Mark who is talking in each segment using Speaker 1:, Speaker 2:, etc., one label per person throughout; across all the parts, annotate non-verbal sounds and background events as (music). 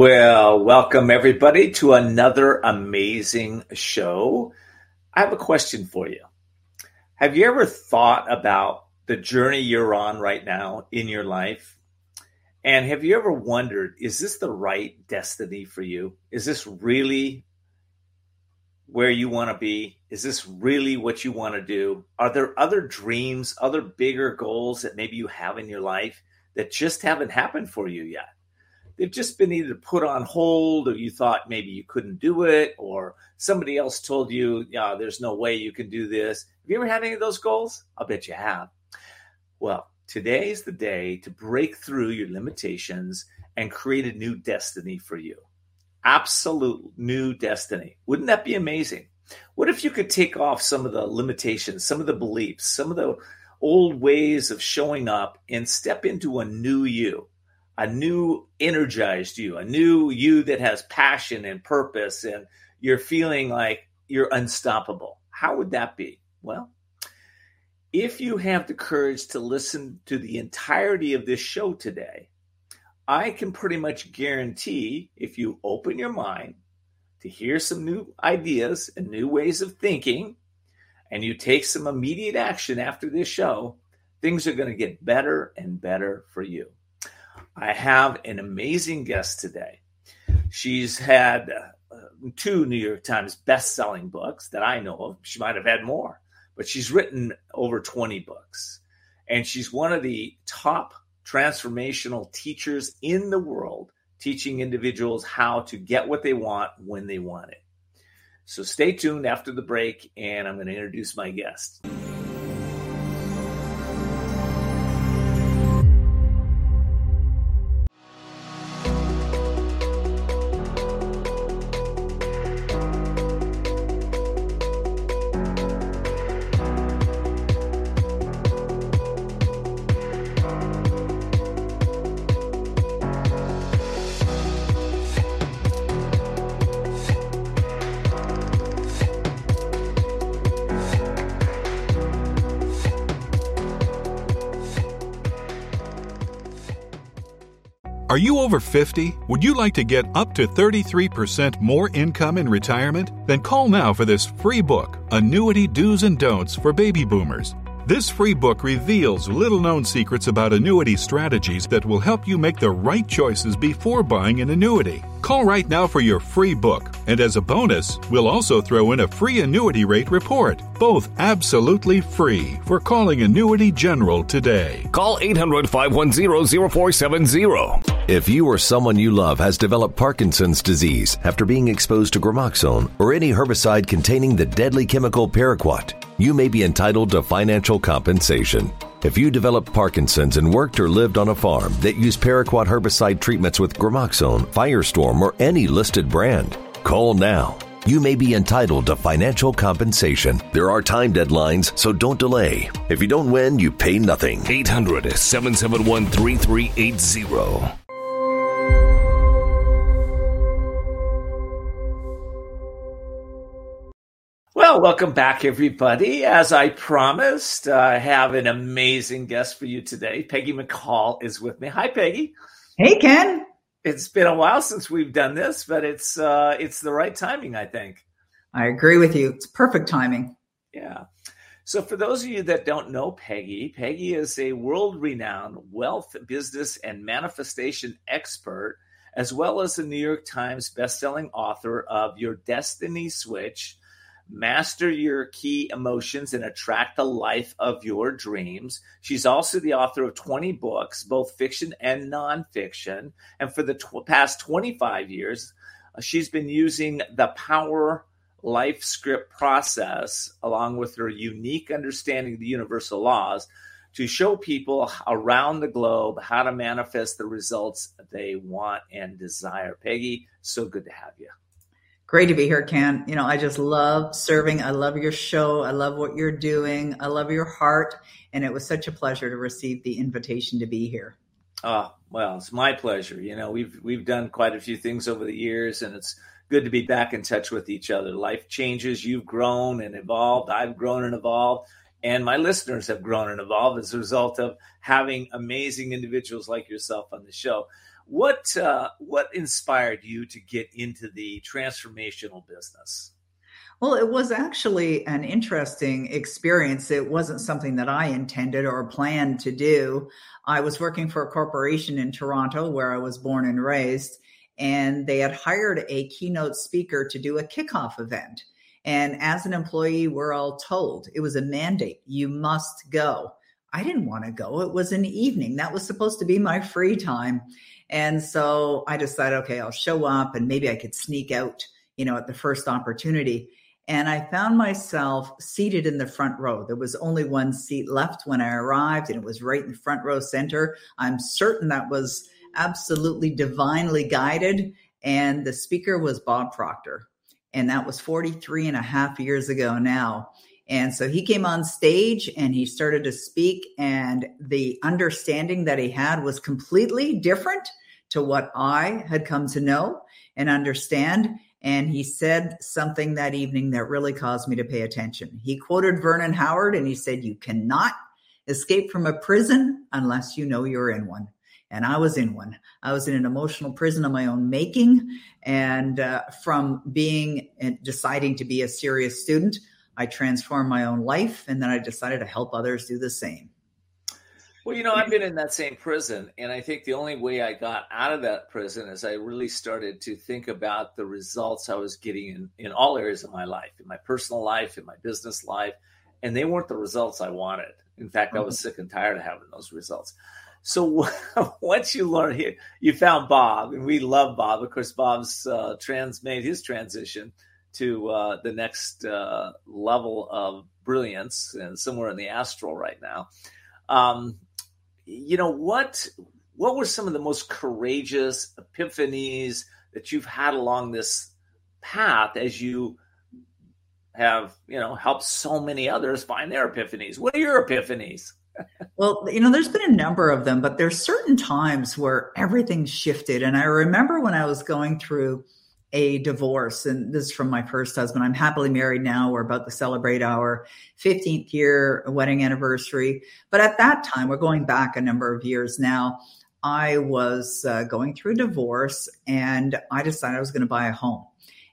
Speaker 1: Well, welcome everybody to another amazing show. I have a question for you. Have you ever thought about the journey you're on right now in your life? And have you ever wondered, is this the right destiny for you? Is this really where you want to be? Is this really what you want to do? Are there other dreams, other bigger goals that maybe you have in your life that just haven't happened for you yet? They've just been either put on hold or you thought maybe you couldn't do it or somebody else told you yeah there's no way you can do this. Have you ever had any of those goals? I'll bet you have. Well today is the day to break through your limitations and create a new destiny for you. Absolute new destiny. Wouldn't that be amazing? What if you could take off some of the limitations some of the beliefs some of the old ways of showing up and step into a new you a new energized you, a new you that has passion and purpose, and you're feeling like you're unstoppable. How would that be? Well, if you have the courage to listen to the entirety of this show today, I can pretty much guarantee if you open your mind to hear some new ideas and new ways of thinking, and you take some immediate action after this show, things are going to get better and better for you. I have an amazing guest today. She's had uh, two New York Times best-selling books that I know of. She might have had more, but she's written over 20 books. And she's one of the top transformational teachers in the world, teaching individuals how to get what they want when they want it. So stay tuned after the break, and I'm going to introduce my guest.
Speaker 2: Are you over 50? Would you like to get up to 33% more income in retirement? Then call now for this free book, Annuity Do's and Don'ts for Baby Boomers. This free book reveals little known secrets about annuity strategies that will help you make the right choices before buying an annuity. Call right now for your free book, and as a bonus, we'll also throw in a free annuity rate report. Both absolutely free for calling Annuity General today.
Speaker 3: Call 800 510 0470.
Speaker 4: If you or someone you love has developed Parkinson's disease after being exposed to Gramoxone or any herbicide containing the deadly chemical paraquat, you may be entitled to financial compensation. If you developed Parkinson's and worked or lived on a farm that used paraquat herbicide treatments with Gramoxone, Firestorm, or any listed brand, call now. You may be entitled to financial compensation. There are time deadlines, so don't delay. If you don't win, you pay nothing.
Speaker 3: 800 771 3380.
Speaker 1: Welcome back, everybody. As I promised, I have an amazing guest for you today. Peggy McColl is with me. Hi, Peggy.
Speaker 5: Hey, Ken.
Speaker 1: It's been a while since we've done this, but it's uh, it's the right timing, I think.
Speaker 5: I agree with you. It's perfect timing.
Speaker 1: Yeah. So, for those of you that don't know Peggy, Peggy is a world renowned wealth, business, and manifestation expert, as well as a New York Times bestselling author of Your Destiny Switch master your key emotions and attract the life of your dreams. She's also the author of 20 books, both fiction and nonfiction. And for the tw- past 25 years, uh, she's been using the power life script process along with her unique understanding of the universal laws to show people around the globe how to manifest the results they want and desire. Peggy, so good to have you.
Speaker 5: Great to be here, Ken. You know, I just love serving. I love your show. I love what you're doing. I love your heart. And it was such a pleasure to receive the invitation to be here.
Speaker 1: Oh, well, it's my pleasure. You know, we've we've done quite a few things over the years and it's good to be back in touch with each other. Life changes, you've grown and evolved, I've grown and evolved, and my listeners have grown and evolved as a result of having amazing individuals like yourself on the show What uh, what inspired you to get into the transformational business?
Speaker 5: Well, it was actually an interesting experience. It wasn't something that I intended or planned to do. I was working for a corporation in Toronto where I was born and raised, and they had hired a keynote speaker to do a kickoff event. And as an employee, we're all told it was a mandate you must go. I didn't want to go. It was an evening. That was supposed to be my free time. And so I decided, okay, I'll show up and maybe I could sneak out, you know, at the first opportunity. And I found myself seated in the front row. There was only one seat left when I arrived, and it was right in the front row center. I'm certain that was absolutely divinely guided. And the speaker was Bob Proctor. And that was 43 and a half years ago now. And so he came on stage and he started to speak, and the understanding that he had was completely different to what I had come to know and understand. And he said something that evening that really caused me to pay attention. He quoted Vernon Howard and he said, You cannot escape from a prison unless you know you're in one. And I was in one. I was in an emotional prison of my own making. And uh, from being and deciding to be a serious student, I transformed my own life. And then I decided to help others do the same.
Speaker 1: Well, you know, I've been in that same prison, and I think the only way I got out of that prison is I really started to think about the results I was getting in, in all areas of my life, in my personal life, in my business life, and they weren't the results I wanted. In fact, I was mm-hmm. sick and tired of having those results. So (laughs) once you learn here, you found Bob, and we love Bob. Of course, Bob's uh, trans made his transition to uh, the next uh, level of brilliance, and somewhere in the astral right now. Um, you know what what were some of the most courageous epiphanies that you've had along this path as you have you know helped so many others find their epiphanies? What are your epiphanies? (laughs)
Speaker 5: Well you know there's been a number of them but there's certain times where everything shifted. And i remember when i was going through a divorce. And this is from my first husband. I'm happily married now. We're about to celebrate our 15th year wedding anniversary. But at that time, we're going back a number of years now. I was uh, going through a divorce and I decided I was going to buy a home.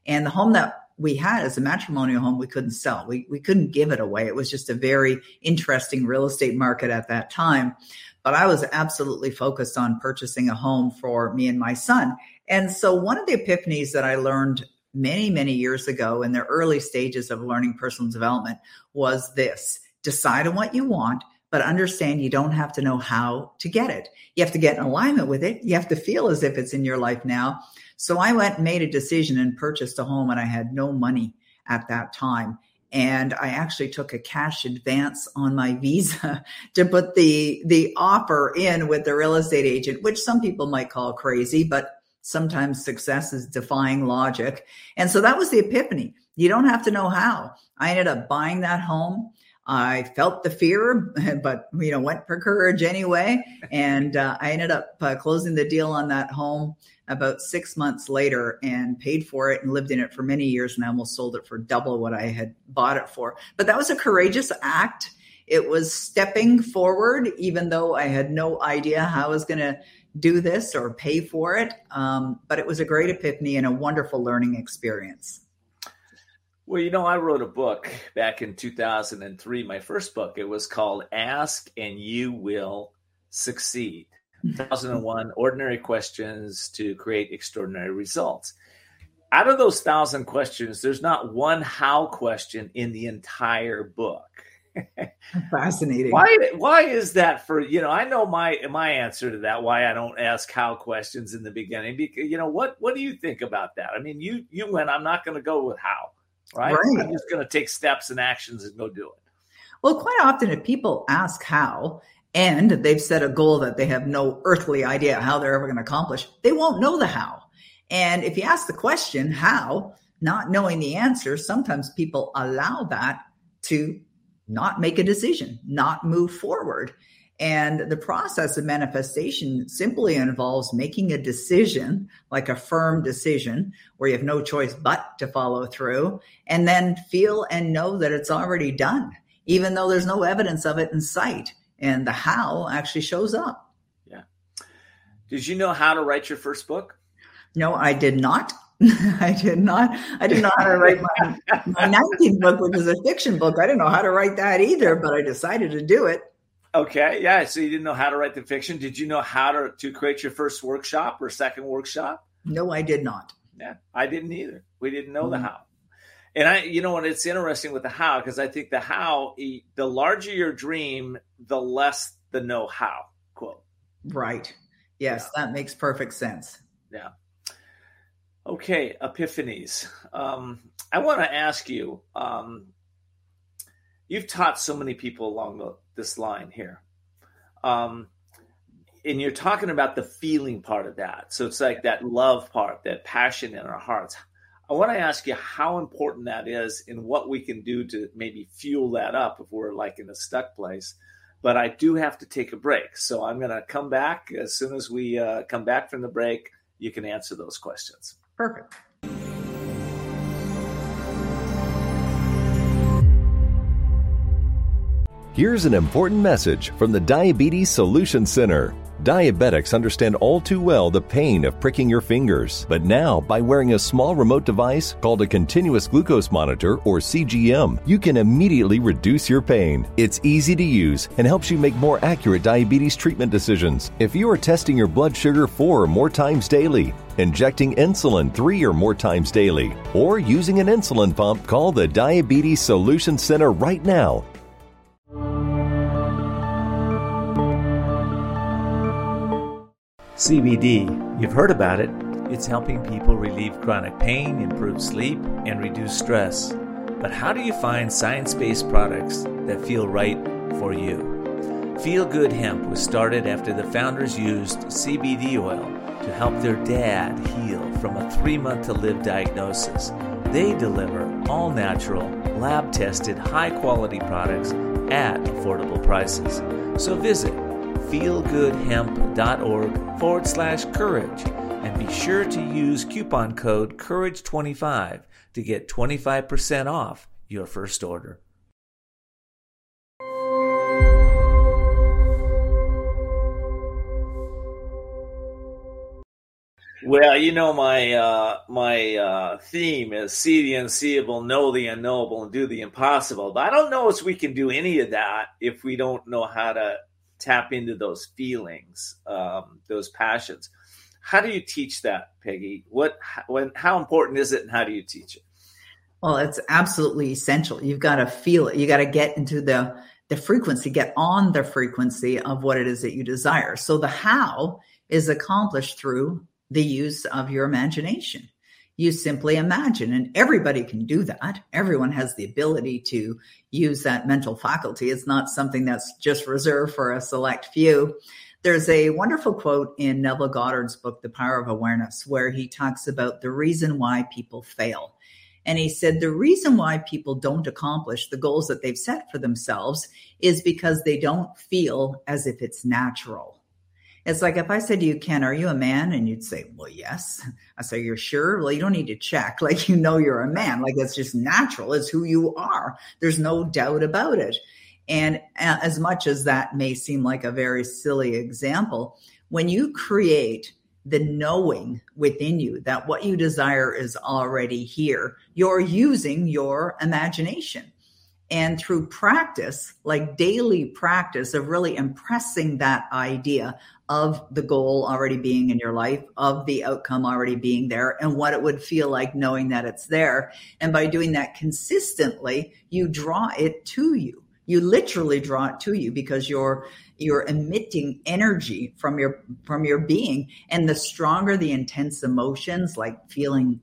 Speaker 5: And the home that we had as a matrimonial home, we couldn't sell. We, we couldn't give it away. It was just a very interesting real estate market at that time. But I was absolutely focused on purchasing a home for me and my son. And so, one of the epiphanies that I learned many, many years ago in the early stages of learning personal development was this decide on what you want, but understand you don't have to know how to get it. You have to get in alignment with it. You have to feel as if it's in your life now. So, I went and made a decision and purchased a home, and I had no money at that time and I actually took a cash advance on my visa (laughs) to put the the offer in with the real estate agent, which some people might call crazy, but sometimes success is defying logic. And so that was the epiphany. You don't have to know how. I ended up buying that home. I felt the fear, (laughs) but you know, went for courage anyway. And uh, I ended up uh, closing the deal on that home about six months later and paid for it and lived in it for many years and I almost sold it for double what I had bought it for. But that was a courageous act. It was stepping forward, even though I had no idea how I was going to do this or pay for it. Um, but it was a great epiphany and a wonderful learning experience.
Speaker 1: Well, you know, I wrote a book back in 2003, my first book. It was called Ask and You Will Succeed 1001 Ordinary Questions to Create Extraordinary Results. Out of those thousand questions, there's not one how question in the entire book. (laughs)
Speaker 5: Fascinating.
Speaker 1: Why? Why is that? For you know, I know my my answer to that. Why I don't ask how questions in the beginning. Because you know what? What do you think about that? I mean, you you went. I'm not going to go with how. Right? right. I'm just going to take steps and actions and go do it.
Speaker 5: Well, quite often, if people ask how, and they've set a goal that they have no earthly idea how they're ever going to accomplish, they won't know the how. And if you ask the question, how, not knowing the answer, sometimes people allow that to not make a decision, not move forward. And the process of manifestation simply involves making a decision, like a firm decision, where you have no choice but to follow through, and then feel and know that it's already done, even though there's no evidence of it in sight. And the how actually shows up.
Speaker 1: Yeah. Did you know how to write your first book?
Speaker 5: No, I did not. (laughs) I did not. I didn't know how to write my, my 19th book, which is a fiction book. I didn't know how to write that either, but I decided to do it.
Speaker 1: Okay. Yeah. So you didn't know how to write the fiction. Did you know how to, to create your first workshop or second workshop?
Speaker 5: No, I did not.
Speaker 1: Yeah. I didn't either. We didn't know mm-hmm. the how. And I, you know what, it's interesting with the how, because I think the how, the larger your dream, the less the know how quote.
Speaker 5: Right. Yes, yeah. that makes perfect sense.
Speaker 1: Yeah. Okay, epiphanies. Um, I want to ask you. Um, you've taught so many people along the, this line here, um, and you're talking about the feeling part of that. So it's like that love part, that passion in our hearts. I want to ask you how important that is, and what we can do to maybe fuel that up if we're like in a stuck place. But I do have to take a break, so I'm going to come back as soon as we uh, come back from the break. You can answer those questions.
Speaker 5: Perfect.
Speaker 4: Here's an important message from the Diabetes Solution Center. Diabetics understand all too well the pain of pricking your fingers, but now, by wearing a small remote device called a continuous glucose monitor or CGM, you can immediately reduce your pain. It's easy to use and helps you make more accurate diabetes treatment decisions. If you are testing your blood sugar four or more times daily, injecting insulin three or more times daily, or using an insulin pump, call the Diabetes Solution Center right now
Speaker 1: CBD, you've heard about it. It's helping people relieve chronic pain, improve sleep, and reduce stress. But how do you find science based products that feel right for you? Feel Good Hemp was started after the founders used CBD oil to help their dad heal from a three month to live diagnosis. They deliver all natural, lab tested, high quality products at affordable prices. So visit feelgoodhemp.org forward slash courage and be sure to use coupon code courage25 to get 25% off your first order. Well, you know my uh, my uh, theme is see the unseeable, know the unknowable, and do the impossible. But I don't know if we can do any of that if we don't know how to tap into those feelings, um, those passions. How do you teach that, Peggy? What, when, how important is it, and how do you teach it?
Speaker 5: Well, it's absolutely essential. You've got to feel it. You got to get into the the frequency, get on the frequency of what it is that you desire. So the how is accomplished through the use of your imagination you simply imagine. And everybody can do that. Everyone has the ability to use that mental faculty. It's not something that's just reserved for a select few. There's a wonderful quote in Neville Goddard's book, The Power of Awareness, where he talks about the reason why people fail. And he said the reason why people don't accomplish the goals that they've set for themselves is because they don't feel as if it's natural. It's like if I said to you, Ken, are you a man? And you'd say, well, yes. I say, you're sure? Well, you don't need to check. (laughs) Like, you know, you're a man. Like, it's just natural. It's who you are. There's no doubt about it. And uh, as much as that may seem like a very silly example, when you create the knowing within you that what you desire is already here, you're using your imagination. And through practice, like daily practice of really impressing that idea of the goal already being in your life, of the outcome already being there, and what it would feel like knowing that it's there. And by doing that consistently, you draw it to you. You literally draw it to you because you're you're emitting energy from your from your being and the stronger the intense emotions like feeling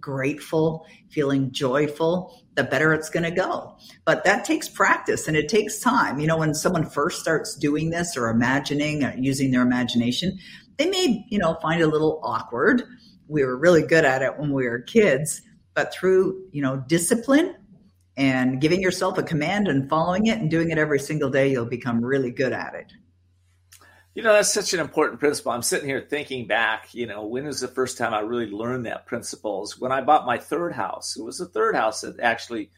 Speaker 5: grateful, feeling joyful, the better it's going to go. But that takes practice and it takes time. You know, when someone first starts doing this or imagining or using their imagination, they may, you know, find it a little awkward. We were really good at it when we were kids, but through, you know, discipline and giving yourself a command and following it and doing it every single day, you'll become really good at it.
Speaker 1: You know, that's such an important principle. I'm sitting here thinking back, you know, when was the first time I really learned that principle? Is when I bought my third house. It was the third house that actually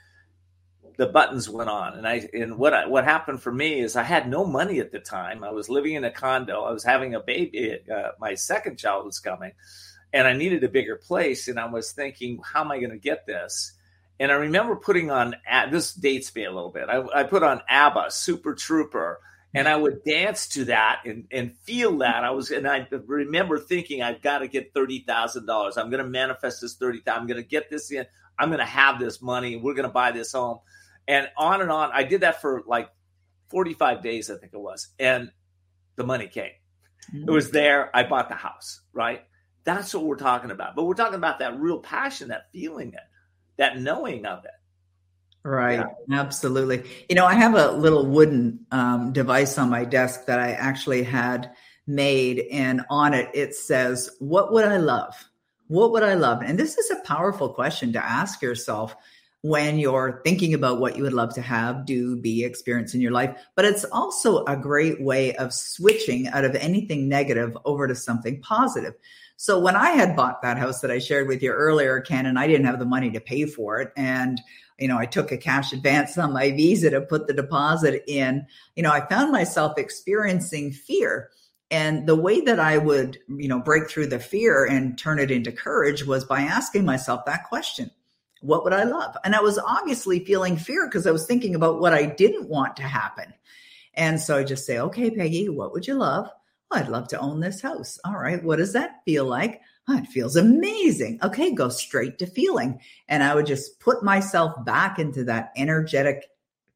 Speaker 1: the buttons went on. And I and what I, what happened for me is I had no money at the time. I was living in a condo. I was having a baby. Uh, my second child was coming, and I needed a bigger place. And I was thinking, how am I going to get this? And I remember putting on this dates me a little bit. I, I put on ABBA, Super Trooper, and I would dance to that and, and feel that. I was, and I remember thinking, I've got to get thirty thousand dollars. I'm going to manifest this thirty. I'm going to get this in. I'm going to have this money. We're going to buy this home, and on and on. I did that for like 45 days, I think it was, and the money came. Mm-hmm. It was there. I bought the house. Right. That's what we're talking about. But we're talking about that real passion, that feeling it that knowing of it.
Speaker 5: Right. Yeah. Absolutely. You know, I have a little wooden um, device on my desk that I actually had made, and on it, it says, What would I love? What would I love? And this is a powerful question to ask yourself when you're thinking about what you would love to have, do, be, experience in your life. But it's also a great way of switching out of anything negative over to something positive. So when I had bought that house that I shared with you earlier, Ken, and I didn't have the money to pay for it, and you know, I took a cash advance on my visa to put the deposit in, you know, I found myself experiencing fear. And the way that I would, you know, break through the fear and turn it into courage was by asking myself that question What would I love? And I was obviously feeling fear because I was thinking about what I didn't want to happen. And so I just say, Okay, Peggy, what would you love? I'd love to own this house. All right. What does that feel like? Oh, it feels amazing. Okay, go straight to feeling. And I would just put myself back into that energetic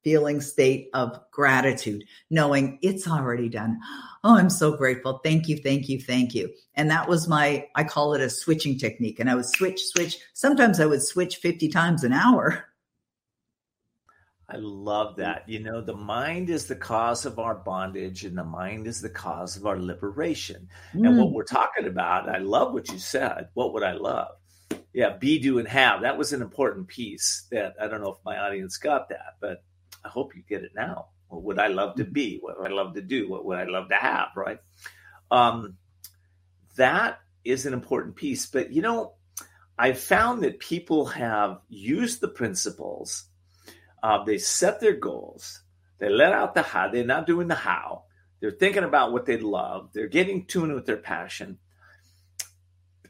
Speaker 5: feeling state of gratitude, knowing it's already done. Oh, I'm so grateful. Thank you, thank you, thank you. And that was my, I call it a switching technique. And I would switch, switch. Sometimes I would switch 50 times an hour. (laughs)
Speaker 1: I love that. You know, the mind is the cause of our bondage and the mind is the cause of our liberation. Mm. And what mm. we're talking about, I love what you said. What would I love? Yeah, be, do, and have. That was an important piece that I don't know if my audience got that, but I hope you get it now. What would I love to be? What would I love to do? What would I love to have? Right. Um, that is an important piece. But, you know, I've found that people have used the principles uh, they set their goals. They let out the how. They're not doing the how. They're thinking about what they love. They're getting tuned with their passion.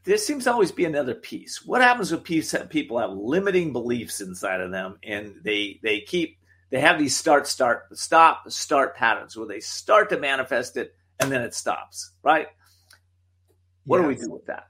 Speaker 1: There seems to always be another piece. What happens when people have limiting beliefs inside of them, and they they keep they have these start start stop start patterns where they start to manifest it and then it stops. Right? What yes. do we do with that?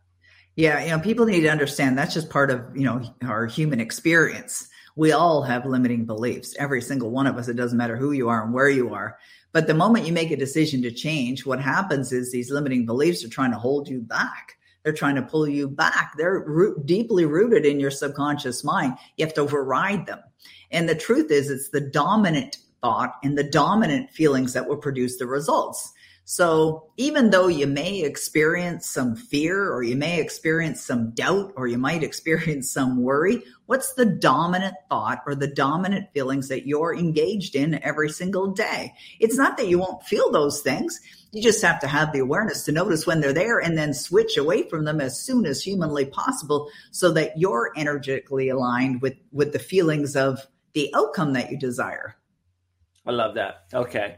Speaker 5: Yeah, you know, people need to understand that's just part of you know our human experience we all have limiting beliefs. Every single one of us, it doesn't matter who you are and where you are. But the moment you make a decision to change, what happens is these limiting beliefs are trying to hold you back. They're trying to pull you back. They're root, deeply rooted in your subconscious mind. You have to override them. And the truth is, it's the dominant thought and the dominant feelings that will produce the results. So even though you may experience some fear or you may experience some doubt or you might (laughs) experience some worry, what's the dominant thought or the dominant feelings that you're engaged in every single day? It's not that you won't feel those things. You just have to have the awareness to notice when they're there and then switch away from them as soon as humanly possible so that you're energetically aligned with, with the feelings of the outcome that you desire.
Speaker 1: I love that. Okay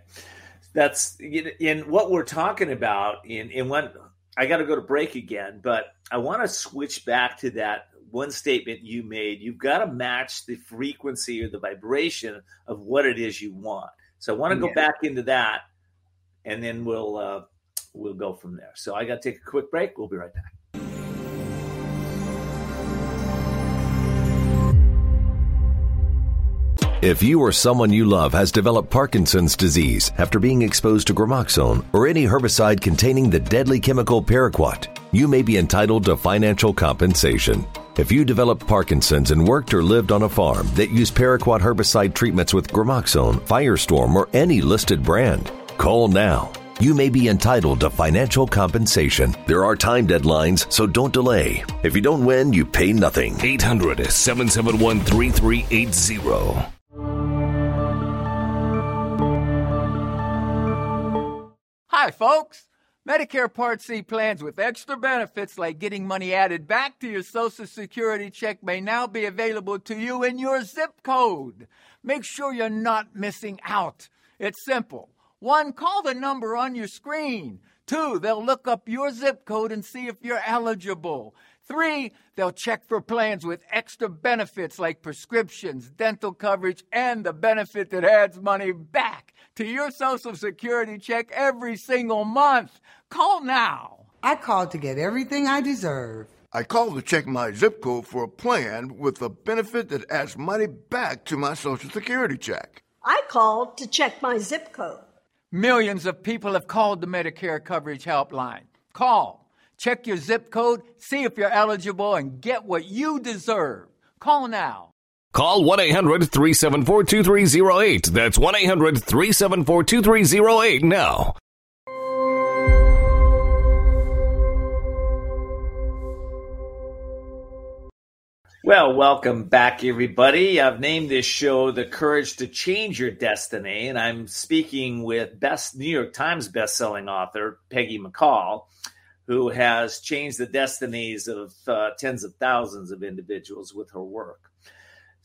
Speaker 1: that's in what we're talking about in in one I got to go to break again, but I want to switch back to that one statement you made. You've got to match the frequency or the vibration of what it is you want. So I want to go yeah. back into that, and then we'll uh, we'll go from there. So I got to take a quick break. We'll be right back.
Speaker 4: If you or someone you love has developed Parkinson's disease after being exposed to gramoxone or any herbicide containing the deadly chemical paraquat, you may be entitled to financial compensation. If you developed Parkinson's and worked or lived on a farm that used paraquat herbicide treatments with gramoxone, Firestorm, or any listed brand, call now. You may be entitled to financial compensation. There are time deadlines, so don't delay. If you don't win, you pay nothing.
Speaker 3: 800 771 3380.
Speaker 6: Folks. Medicare Part C plans with extra benefits like getting money added back to your Social Security check may now be available to you in your zip code. Make sure you're not missing out. It's simple. One, call the number on your screen. Two, they'll look up your zip code and see if you're eligible. Three, they'll check for plans with extra benefits like prescriptions, dental coverage, and the benefit that adds money back to your Social Security check every single month. Call now.
Speaker 7: I called to get everything I deserve.
Speaker 8: I called to check my zip code for a plan with a benefit that adds money back to my Social Security check.
Speaker 9: I called to check my zip code.
Speaker 6: Millions of people have called the Medicare Coverage Helpline. Call, check your zip code, see if you're eligible, and get what you deserve. Call now.
Speaker 3: Call 1 800 374 2308. That's 1 800 374 2308 now.
Speaker 1: Well, welcome back, everybody. I've named this show The Courage to Change Your Destiny, and I'm speaking with best New York Times bestselling author Peggy McColl, who has changed the destinies of uh, tens of thousands of individuals with her work.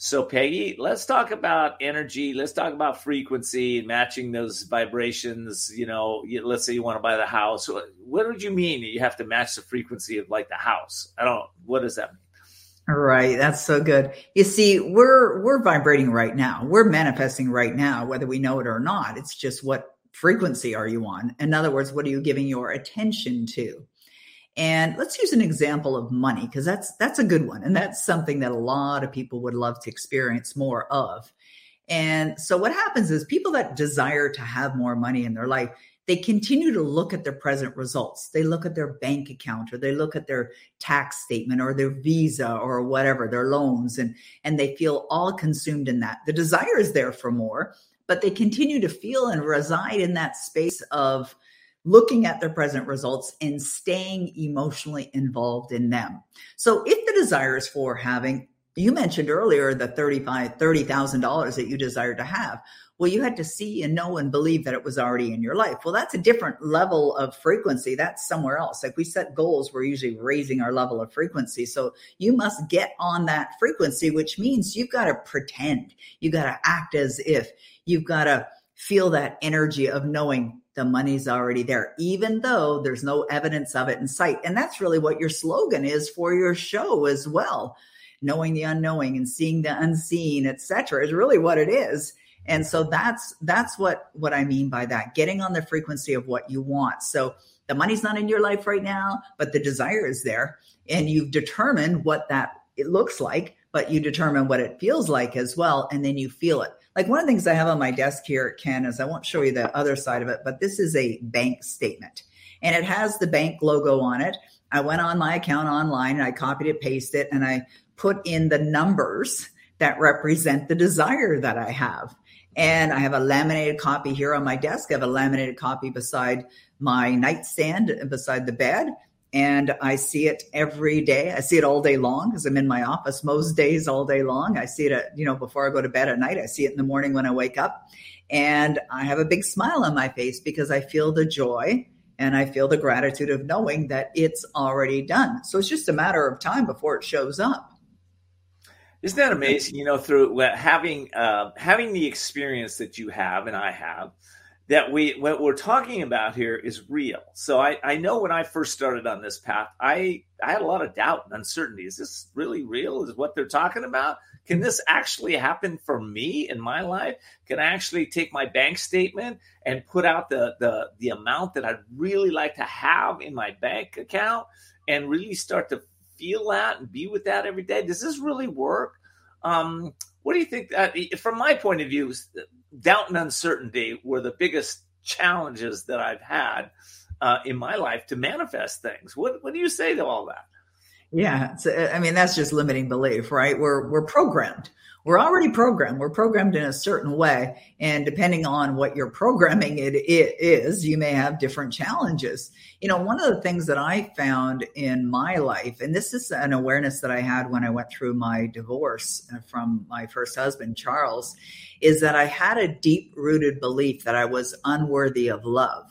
Speaker 1: So, Peggy, let's talk about energy. Let's talk about frequency, and matching those vibrations. You know, let's say you want to buy the house. What did you mean you have to match the frequency of like the house? I don't. What does that mean?
Speaker 5: Right. That's so good. You see, we're we're vibrating right now. We're manifesting right now, whether we know it or not. It's just what frequency are you on? In other words, what are you giving your attention to? And let's use an example of money because that's that's a good one and that's something that a lot of people would love to experience more of. And so what happens is people that desire to have more money in their life, they continue to look at their present results. They look at their bank account or they look at their tax statement or their visa or whatever, their loans, and, and they feel all consumed in that. The desire is there for more, but they continue to feel and reside in that space of looking at their present results and staying emotionally involved in them. So if the desire is for having you mentioned earlier the $35 $30,000 that you desire to have. Well, you had to see and know and believe that it was already in your life. Well, that's a different level of frequency. That's somewhere else. Like we set goals, we're usually raising our level of frequency. So you must get on that frequency, which means you've got to pretend. You got to act as if you've got to feel that energy of knowing the money's already there, even though there's no evidence of it in sight. And that's really what your slogan is for your show as well. Knowing the unknowing and seeing the unseen, etc., is really what it is and so that's that's what what i mean by that getting on the frequency of what you want so the money's not in your life right now but the desire is there and you've determined what that it looks like but you determine what it feels like as well and then you feel it like one of the things i have on my desk here ken is i won't show you the other side of it but this is a bank statement and it has the bank logo on it i went on my account online and i copied it pasted it and i put in the numbers that represent the desire that i have and I have a laminated copy here on my desk. I have a laminated copy beside my nightstand and beside the bed. And I see it every day. I see it all day long because I'm in my office most days all day long. I see it, at, you know, before I go to bed at night. I see it in the morning when I wake up. And I have a big smile on my face because I feel the joy and I feel the gratitude of knowing that it's already done. So it's just a matter of time before it shows up.
Speaker 1: Isn't that amazing? You know, through having uh, having the experience that you have and I have, that we what we're talking about here is real. So I, I know when I first started on this path, I I had a lot of doubt and uncertainty. Is this really real? Is what they're talking about? Can this actually happen for me in my life? Can I actually take my bank statement and put out the the the amount that I'd really like to have in my bank account and really start to feel that and be with that every day? Does this really work? Um, what do you think? That, from my point of view, doubt and uncertainty were the biggest challenges that I've had uh, in my life to manifest things. What, what do you say to all that?
Speaker 5: Yeah, I mean that's just limiting belief, right? We're we're programmed we're already programmed. We're programmed in a certain way. And depending on what your programming it, it is, you may have different challenges. You know, one of the things that I found in my life, and this is an awareness that I had when I went through my divorce from my first husband, Charles, is that I had a deep rooted belief that I was unworthy of love.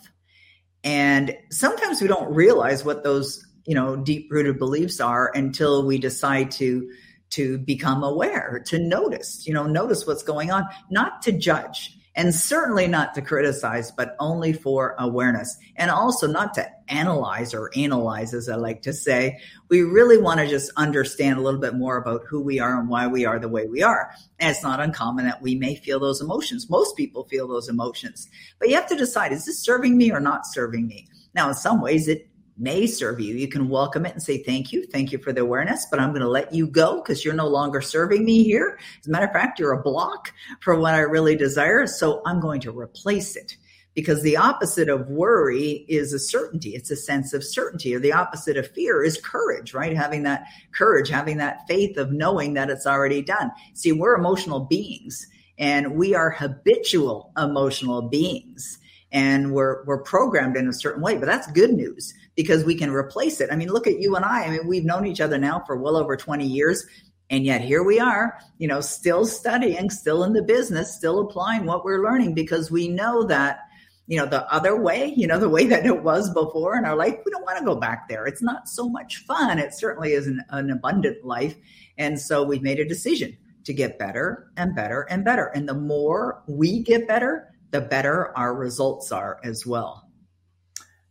Speaker 5: And sometimes we don't realize what those, you know, deep rooted beliefs are until we decide to to become aware, to notice, you know, notice what's going on, not to judge and certainly not to criticize, but only for awareness and also not to analyze or analyze, as I like to say. We really want to just understand a little bit more about who we are and why we are the way we are. And it's not uncommon that we may feel those emotions. Most people feel those emotions, but you have to decide, is this serving me or not serving me? Now, in some ways, it may serve you. You can welcome it and say, Thank you. Thank you for the awareness, but I'm going to let you go because you're no longer serving me here. As a matter of fact, you're a block for what I really desire. So I'm going to replace it because the opposite of worry is a certainty. It's a sense of certainty, or the opposite of fear is courage, right? Having that courage, having that faith of knowing that it's already done. See, we're emotional beings and we are habitual emotional beings and we're we're programmed in a certain way but that's good news because we can replace it. I mean look at you and i. I mean we've known each other now for well over 20 years and yet here we are you know still studying still in the business still applying what we're learning because we know that you know the other way you know the way that it was before in our life we don't want to go back there. It's not so much fun. It certainly is an, an abundant life. And so we've made a decision to get better and better and better. And the more we get better the better our results are as well.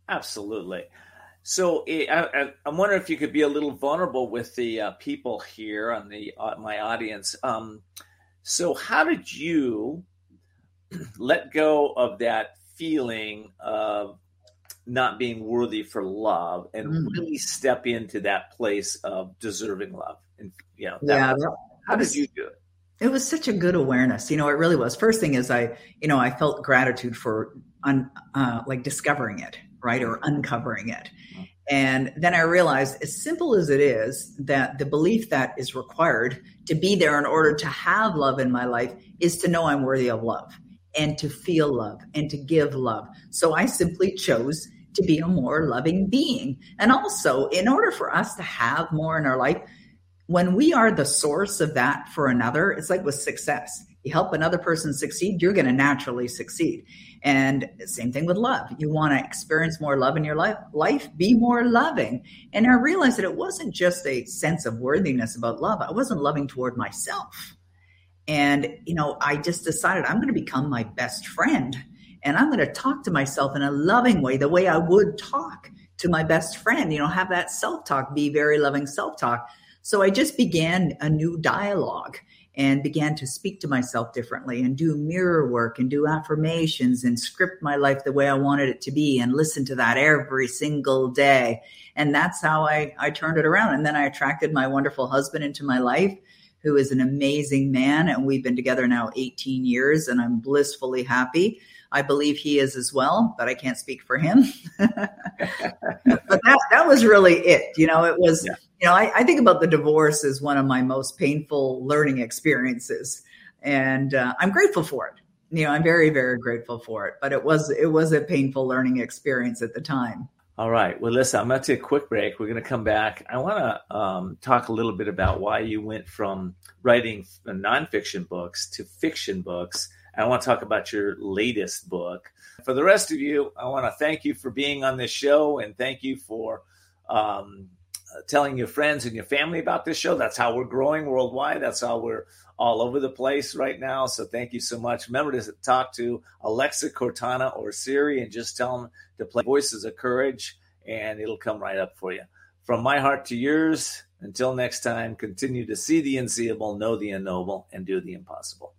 Speaker 1: Absolutely. So I, am wondering if you could be a little vulnerable with the uh, people here on the uh, my audience. Um, so, how did you (clears throat) let go of that feeling of not being worthy for love and mm-hmm. really step into that place of deserving love? And you know, yeah, was, how did you do it?
Speaker 5: It was such a good awareness. You know, it really was. First thing is I, you know, I felt gratitude for un, uh, like discovering it, right, or uncovering it. And then I realized, as simple as it is, that the belief that is required to be there in order to have love in my life is to know I'm worthy of love and to feel love and to give love. So I simply chose to be a more loving being. And also, in order for us to have more in our life, when we are the source of that for another, it's like with success. You help another person succeed, you're going to naturally succeed. And same thing with love. You want to experience more love in your life, life, be more loving. And I realized that it wasn't just a sense of worthiness about love. I wasn't loving toward myself. And, you know, I just decided I'm going to become my best friend and I'm going to talk to myself in a loving way, the way I would talk to my best friend, you know, have that self talk, be very loving self talk so I just began a new dialogue and began to speak to myself differently and do mirror work and do affirmations and script my life the way I wanted it to be and listen to that every single day. And that's how I, I turned it around. And then I attracted my wonderful husband into my life, who is an amazing man. And we've been together now 18 years and I'm blissfully happy. I believe he is as well, but I can't speak for him. (laughs) but that, that was really it. You know, it was, yeah. you know, I, I, think about the divorce as one of my most painful learning experiences. And uh, I'm grateful for it. You know, I'm very, very grateful for it. But it was it was a painful learning experience at the time.
Speaker 1: All right. Well, listen, I'm going to take a quick break. We're going to come back. I want to um, talk a little bit about why you went from writing nonfiction books to fiction books I want to talk about your latest book. For the rest of you, I want to thank you for being on this show and thank you for um, telling your friends and your family about this show. That's how we're growing worldwide. That's how we're all over the place right now. So thank you so much. Remember to talk to Alexa Cortana or Siri and just tell them to play Voices of Courage and it'll come right up for you. From my heart to yours, until next time, continue to see the unseeable, know the unknowable, and do the impossible.